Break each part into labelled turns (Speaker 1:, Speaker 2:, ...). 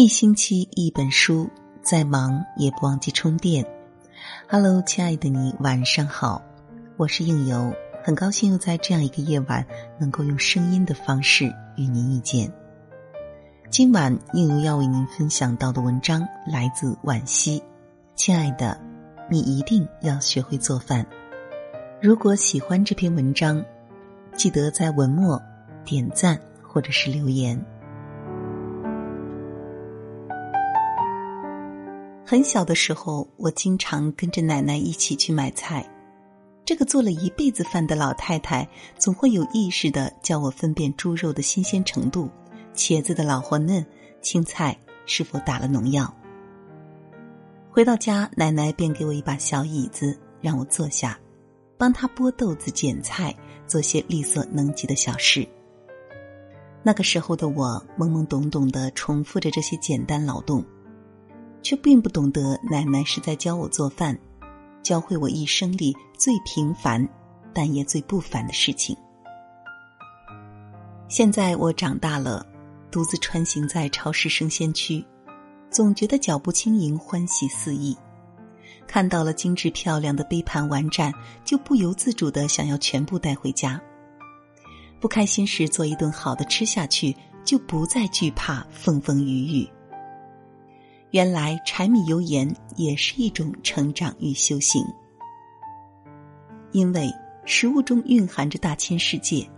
Speaker 1: 一星期一本书，再忙也不忘记充电。Hello，亲爱的你，晚上好，我是应由，很高兴又在这样一个夜晚，能够用声音的方式与您遇见。今晚应由要为您分享到的文章来自惋惜。亲爱的，你一定要学会做饭。如果喜欢这篇文章，记得在文末点赞或者是留言。很小的时候，我经常跟着奶奶一起去买菜。这个做了一辈子饭的老太太，总会有意识的教我分辨猪肉的新鲜程度、茄子的老或嫩、青菜是否打了农药。回到家，奶奶便给我一把小椅子，让我坐下，帮她剥豆子、剪菜，做些力所能及的小事。那个时候的我，懵懵懂懂的重复着这些简单劳动。却并不懂得，奶奶是在教我做饭，教会我一生里最平凡，但也最不凡的事情。现在我长大了，独自穿行在超市生鲜区，总觉得脚步轻盈，欢喜肆意。看到了精致漂亮的杯盘碗盏，就不由自主的想要全部带回家。不开心时，做一顿好的吃下去，就不再惧怕风风雨雨。原来柴米油盐也是一种成长与修行，因为食物中蕴含着大千世界，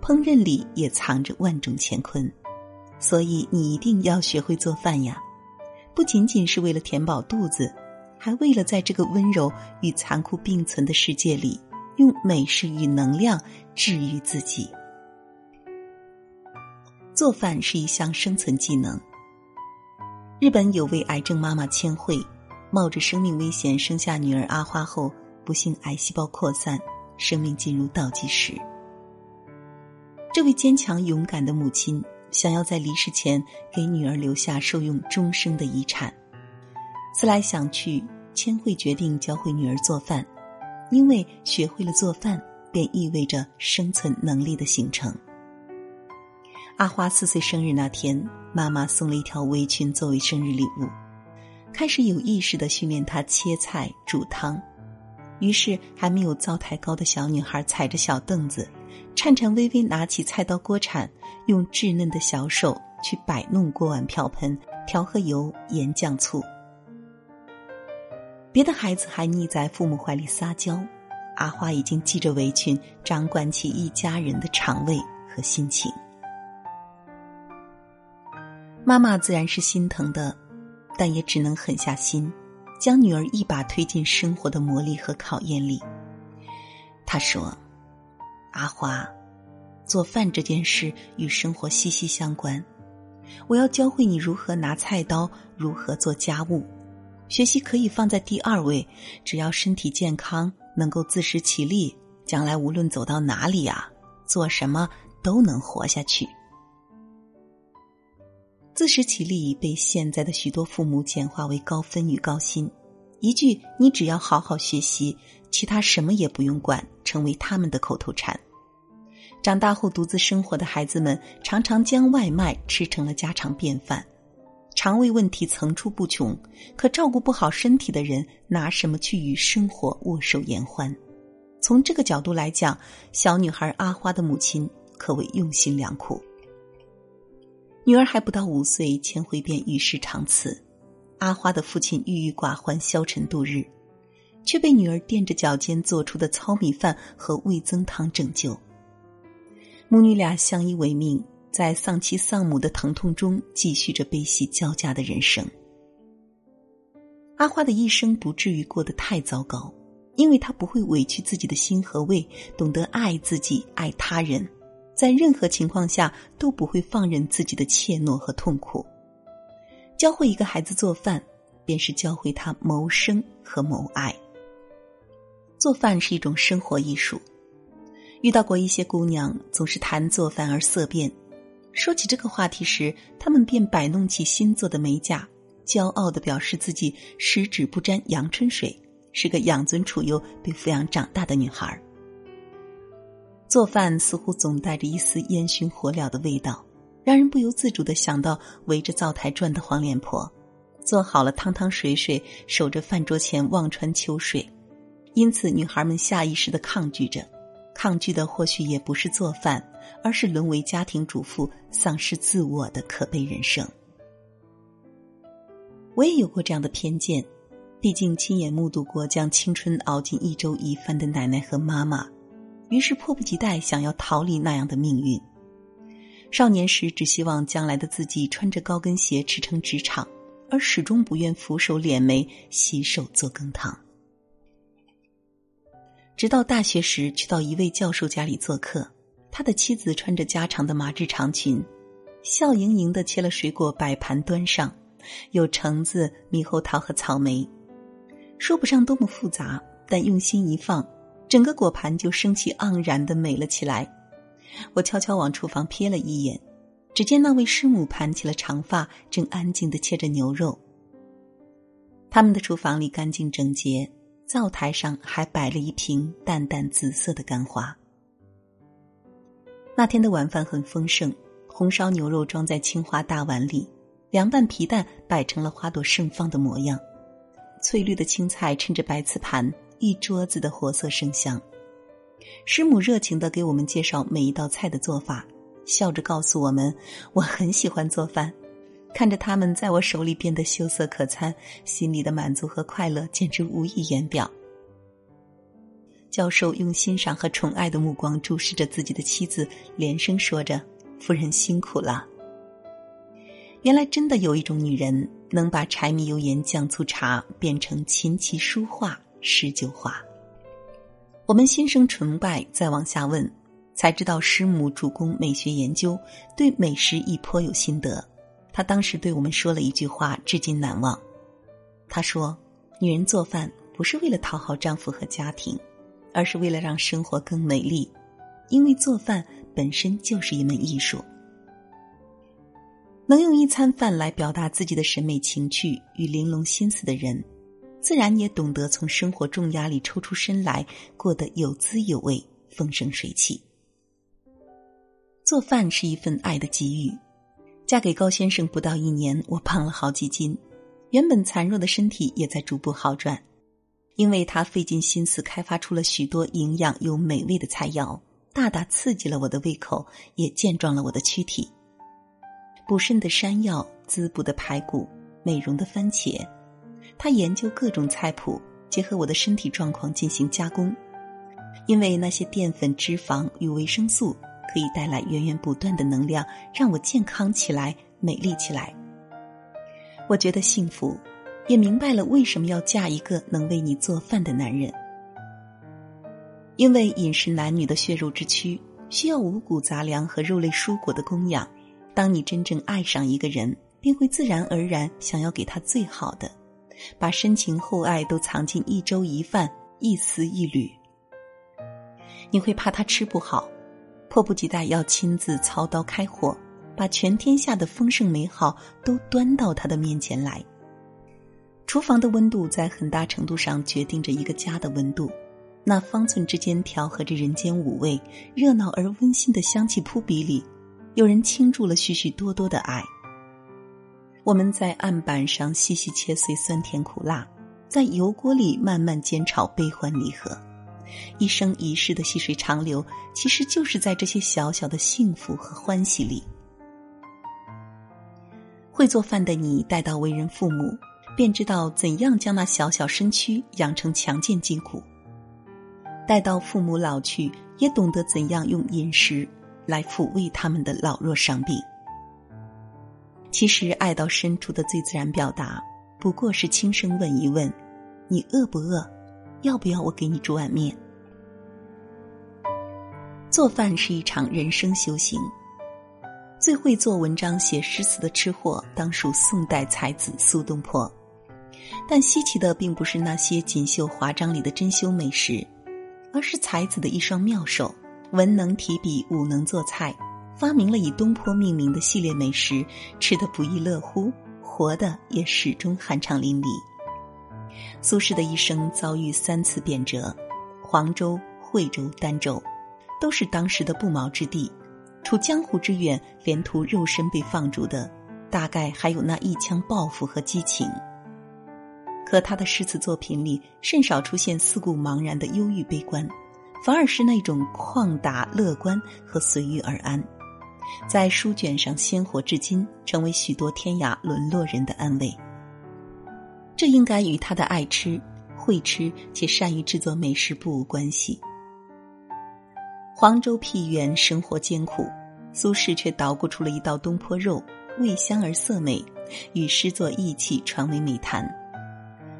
Speaker 1: 烹饪里也藏着万种乾坤，所以你一定要学会做饭呀！不仅仅是为了填饱肚子，还为了在这个温柔与残酷并存的世界里，用美食与能量治愈自己。做饭是一项生存技能。日本有位癌症妈妈千惠，冒着生命危险生下女儿阿花后，不幸癌细胞扩散，生命进入倒计时。这位坚强勇敢的母亲想要在离世前给女儿留下受用终生的遗产。思来想去，千惠决定教会女儿做饭，因为学会了做饭，便意味着生存能力的形成。阿花四岁生日那天，妈妈送了一条围裙作为生日礼物，开始有意识的训练她切菜、煮汤。于是，还没有灶台高的小女孩踩着小凳子，颤颤巍巍拿起菜刀锅铲，用稚嫩的小手去摆弄锅碗瓢盆，调和油、盐、酱、醋。别的孩子还腻在父母怀里撒娇，阿花已经系着围裙，掌管起一家人的肠胃和心情。妈妈自然是心疼的，但也只能狠下心，将女儿一把推进生活的磨砺和考验里。她说：“阿花，做饭这件事与生活息息相关，我要教会你如何拿菜刀，如何做家务。学习可以放在第二位，只要身体健康，能够自食其力，将来无论走到哪里啊，做什么都能活下去。”自食其力被现在的许多父母简化为高分与高薪，一句“你只要好好学习，其他什么也不用管”成为他们的口头禅。长大后独自生活的孩子们常常将外卖吃成了家常便饭，肠胃问题层出不穷。可照顾不好身体的人，拿什么去与生活握手言欢？从这个角度来讲，小女孩阿花的母亲可谓用心良苦。女儿还不到五岁，千惠便与世长辞。阿花的父亲郁郁寡欢，消沉度日，却被女儿踮着脚尖做出的糙米饭和味增汤拯救。母女俩相依为命，在丧妻丧母的疼痛中，继续着悲喜交加的人生。阿花的一生不至于过得太糟糕，因为她不会委屈自己的心和胃，懂得爱自己，爱他人。在任何情况下都不会放任自己的怯懦和痛苦。教会一个孩子做饭，便是教会他谋生和谋爱。做饭是一种生活艺术。遇到过一些姑娘，总是谈做饭而色变。说起这个话题时，她们便摆弄起新做的美甲，骄傲的表示自己十指不沾阳春水，是个养尊处优、被抚养长大的女孩儿。做饭似乎总带着一丝烟熏火燎的味道，让人不由自主的想到围着灶台转的黄脸婆，做好了汤汤水水，守着饭桌前望穿秋水。因此，女孩们下意识的抗拒着，抗拒的或许也不是做饭，而是沦为家庭主妇、丧失自我的可悲人生。我也有过这样的偏见，毕竟亲眼目睹过将青春熬进一粥一饭的奶奶和妈妈，于是迫不及待想要逃离那样的命运。少年时只希望将来的自己穿着高跟鞋驰骋职场，而始终不愿俯首敛眉洗手做羹汤。直到大学时去到一位教授家里做客，他的妻子穿着家常的麻质长裙，笑盈盈的切了水果摆盘端上，有橙子、猕猴桃和草莓，说不上多么复杂，但用心一放，整个果盘就生气盎然的美了起来。我悄悄往厨房瞥了一眼，只见那位师母盘起了长发，正安静的切着牛肉。他们的厨房里干净整洁，灶台上还摆了一瓶淡淡紫色的干花。那天的晚饭很丰盛，红烧牛肉装在青花大碗里，凉拌皮蛋摆成了花朵盛放的模样，翠绿的青菜衬着白瓷盘，一桌子的活色生香。师母热情的给我们介绍每一道菜的做法，笑着告诉我们：“我很喜欢做饭，看着他们在我手里变得秀色可餐，心里的满足和快乐简直无以言表。”教授用欣赏和宠爱的目光注视着自己的妻子，连声说着：“夫人辛苦了。”原来真的有一种女人，能把柴米油盐酱醋茶变成琴棋书画诗酒花。我们心生崇拜，再往下问，才知道师母主攻美学研究，对美食亦颇有心得。她当时对我们说了一句话，至今难忘。她说：“女人做饭不是为了讨好丈夫和家庭，而是为了让生活更美丽，因为做饭本身就是一门艺术。能用一餐饭来表达自己的审美情趣与玲珑心思的人。”自然也懂得从生活重压里抽出身来，过得有滋有味、风生水起。做饭是一份爱的给予。嫁给高先生不到一年，我胖了好几斤，原本残弱的身体也在逐步好转，因为他费尽心思开发出了许多营养又美味的菜肴，大大刺激了我的胃口，也健壮了我的躯体。补肾的山药，滋补的排骨，美容的番茄。他研究各种菜谱，结合我的身体状况进行加工，因为那些淀粉、脂肪与维生素可以带来源源不断的能量，让我健康起来、美丽起来。我觉得幸福，也明白了为什么要嫁一个能为你做饭的男人。因为饮食男女的血肉之躯，需要五谷杂粮和肉类蔬果的供养。当你真正爱上一个人，便会自然而然想要给他最好的。把深情厚爱都藏进一粥一饭、一丝一缕，你会怕他吃不好，迫不及待要亲自操刀开火，把全天下的丰盛美好都端到他的面前来。厨房的温度在很大程度上决定着一个家的温度，那方寸之间调和着人间五味，热闹而温馨的香气扑鼻里，有人倾注了许许多多的爱。我们在案板上细细切碎酸甜苦辣，在油锅里慢慢煎炒悲欢离合，一生一世的细水长流，其实就是在这些小小的幸福和欢喜里。会做饭的你带到为人父母，便知道怎样将那小小身躯养成强健筋骨；待到父母老去，也懂得怎样用饮食来抚慰他们的老弱伤病。其实，爱到深处的最自然表达，不过是轻声问一问：“你饿不饿？要不要我给你煮碗面？”做饭是一场人生修行。最会做文章、写诗词的吃货，当属宋代才子苏东坡。但稀奇的并不是那些锦绣华章里的珍馐美食，而是才子的一双妙手，文能提笔，武能做菜。发明了以东坡命名的系列美食，吃得不亦乐乎，活的也始终酣畅淋漓。苏轼的一生遭遇三次贬谪，黄州、惠州、儋州，都是当时的不毛之地，除江湖之远，连图肉身被放逐的，大概还有那一腔抱负和激情。可他的诗词作品里，甚少出现四顾茫然的忧郁悲观，反而是那种旷达乐观和随遇而安，在书卷上鲜活至今，成为许多天涯沦落人的安慰。这应该与他的爱吃、会吃且善于制作美食不无关系。黄州僻远，生活艰苦，苏轼却捣鼓出了一道东坡肉，味香而色美，与诗作意气传为美谈。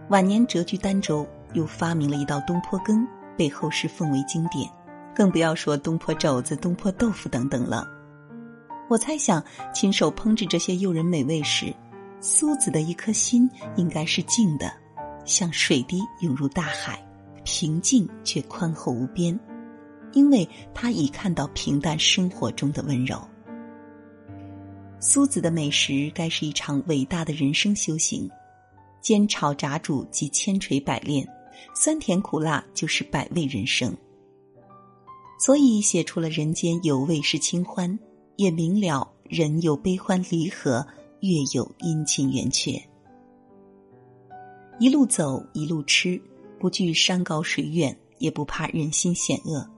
Speaker 1: 晚年谪居儋州，又发明了一道东坡羹，被后世奉为经典。更不要说东坡肘子、东坡豆腐等等了。我猜想，亲手烹制这些诱人美味时，苏子的一颗心应该是静的，像水滴涌入大海，平静却宽厚无边。因为他已看到平淡生活中的温柔。苏子的美食该是一场伟大的人生修行，煎炒炸煮即千锤百炼，酸甜苦辣就是百味人生。所以写出了人间有味是清欢，也明了人有悲欢离合，月有阴晴圆缺。一路走，一路吃，不惧山高水远，也不怕人心险恶。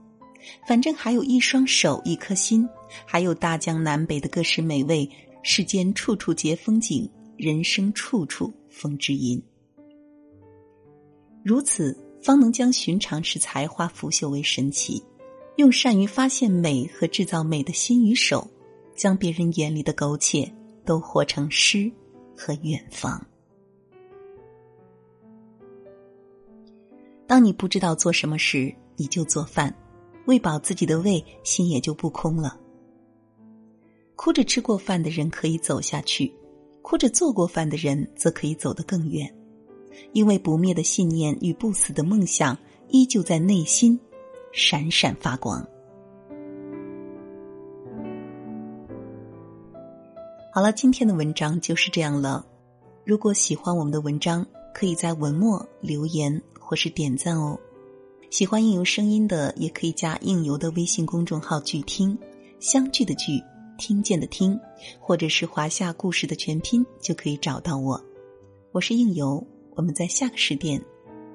Speaker 1: 反正还有一双手，一颗心，还有大江南北的各式美味，世间处处皆风景，人生处处风知音。如此，方能将寻常时才华腐朽为神奇，用善于发现美和制造美的心与手，将别人眼里的苟且都活成诗和远方。当你不知道做什么时，你就做饭。喂饱自己的胃，心也就不空了。哭着吃过饭的人可以走下去，哭着做过饭的人则可以走得更远，因为不灭的信念与不死的梦想依旧在内心闪闪发光。好了，今天的文章就是这样了。如果喜欢我们的文章，可以在文末留言或是点赞哦。喜欢应由声音的，也可以加应由的微信公众号“聚听”，相聚的聚，听见的听，或者是华夏故事的全拼，就可以找到我。我是应由，我们在下个时点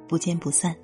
Speaker 1: 不见不散。